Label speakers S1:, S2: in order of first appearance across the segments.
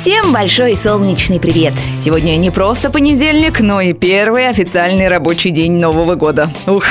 S1: Всем большой солнечный привет! Сегодня не просто понедельник, но и первый официальный рабочий день Нового года. Ух,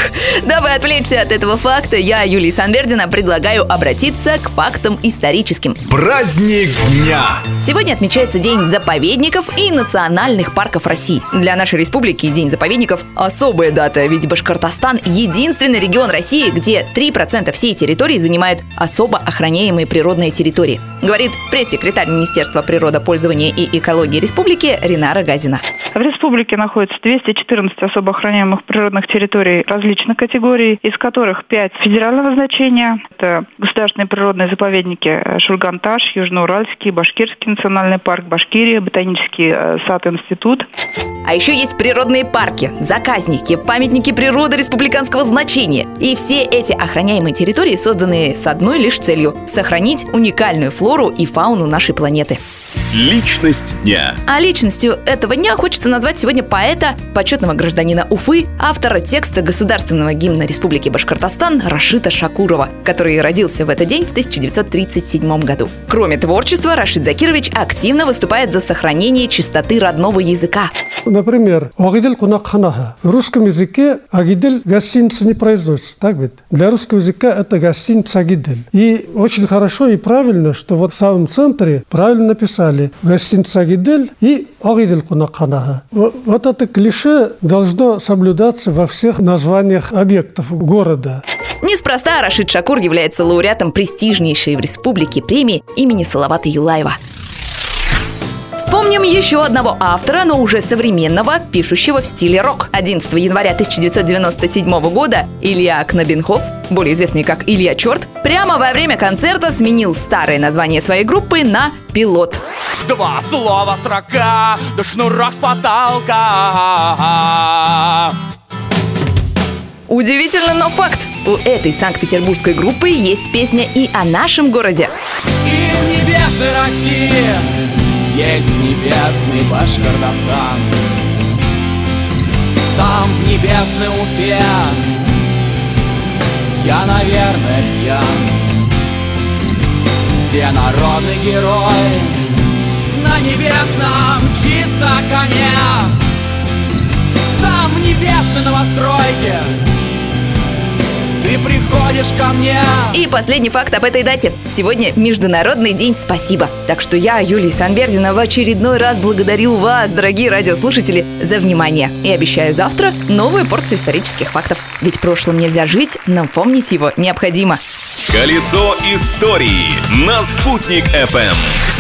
S1: дабы отвлечься от этого факта, я, Юлия Санбердина, предлагаю обратиться к фактам историческим.
S2: Праздник дня!
S1: Сегодня отмечается День заповедников и национальных парков России. Для нашей республики День заповедников – особая дата, ведь Башкортостан – единственный регион России, где 3% всей территории занимают особо охраняемые природные территории. Говорит пресс-секретарь Министерства природопользования и экологии республики Ринара Газина.
S3: В республике находится 214 особо охраняемых природных территорий различных категорий, из которых 5 федерального значения. Это государственные природные заповедники Шульганташ, Южноуральский, Башкирский национальный парк, Башкирия, Ботанический э, сад-институт.
S1: А еще есть природные парки, заказники, памятники природы республиканского значения. И все эти охраняемые территории созданы с одной лишь целью – сохранить уникальную флору и фауну нашей планеты.
S2: Личность дня.
S1: А личностью этого дня хочется назвать сегодня поэта, почетного гражданина Уфы, автора текста государственного гимна Республики Башкортостан Рашита Шакурова, который родился в этот день в 1937 году. Кроме творчества, Рашид Закирович активно выступает за сохранение чистоты родного языка.
S4: Например, Агидель Кунакханаха. В русском языке Агидель гостиница не произносится, так ведь? Для русского языка это гостиница Агидель. И очень хорошо и правильно, что вот в самом центре правильно написали гостиница Агидель и Агидель Кунакханаха. Вот это клише должно соблюдаться во всех названиях объектов города.
S1: Неспроста Рашид Шакур является лауреатом престижнейшей в республике премии имени Салавата Юлаева. Вспомним еще одного автора, но уже современного, пишущего в стиле рок. 11 января 1997 года Илья Кнабинхов, более известный как Илья Черт, прямо во время концерта сменил старое название своей группы на «Пилот».
S5: Два слова строка, да шнурок с потолка.
S1: Удивительно, но факт. У этой санкт-петербургской группы есть песня и о нашем городе.
S5: И небесной России есть небесный Башкортостан Там в небесной Уфе Я, наверное, пьян. Где народный герой? На небесном мчится коня. Там в небесной новостройке приходишь ко мне.
S1: И последний факт об этой дате. Сегодня Международный день спасибо. Так что я, Юлия Санбердина, в очередной раз благодарю вас, дорогие радиослушатели, за внимание. И обещаю завтра новую порцию исторических фактов. Ведь прошлым нельзя жить, но помнить его необходимо.
S2: Колесо истории на «Спутник FM.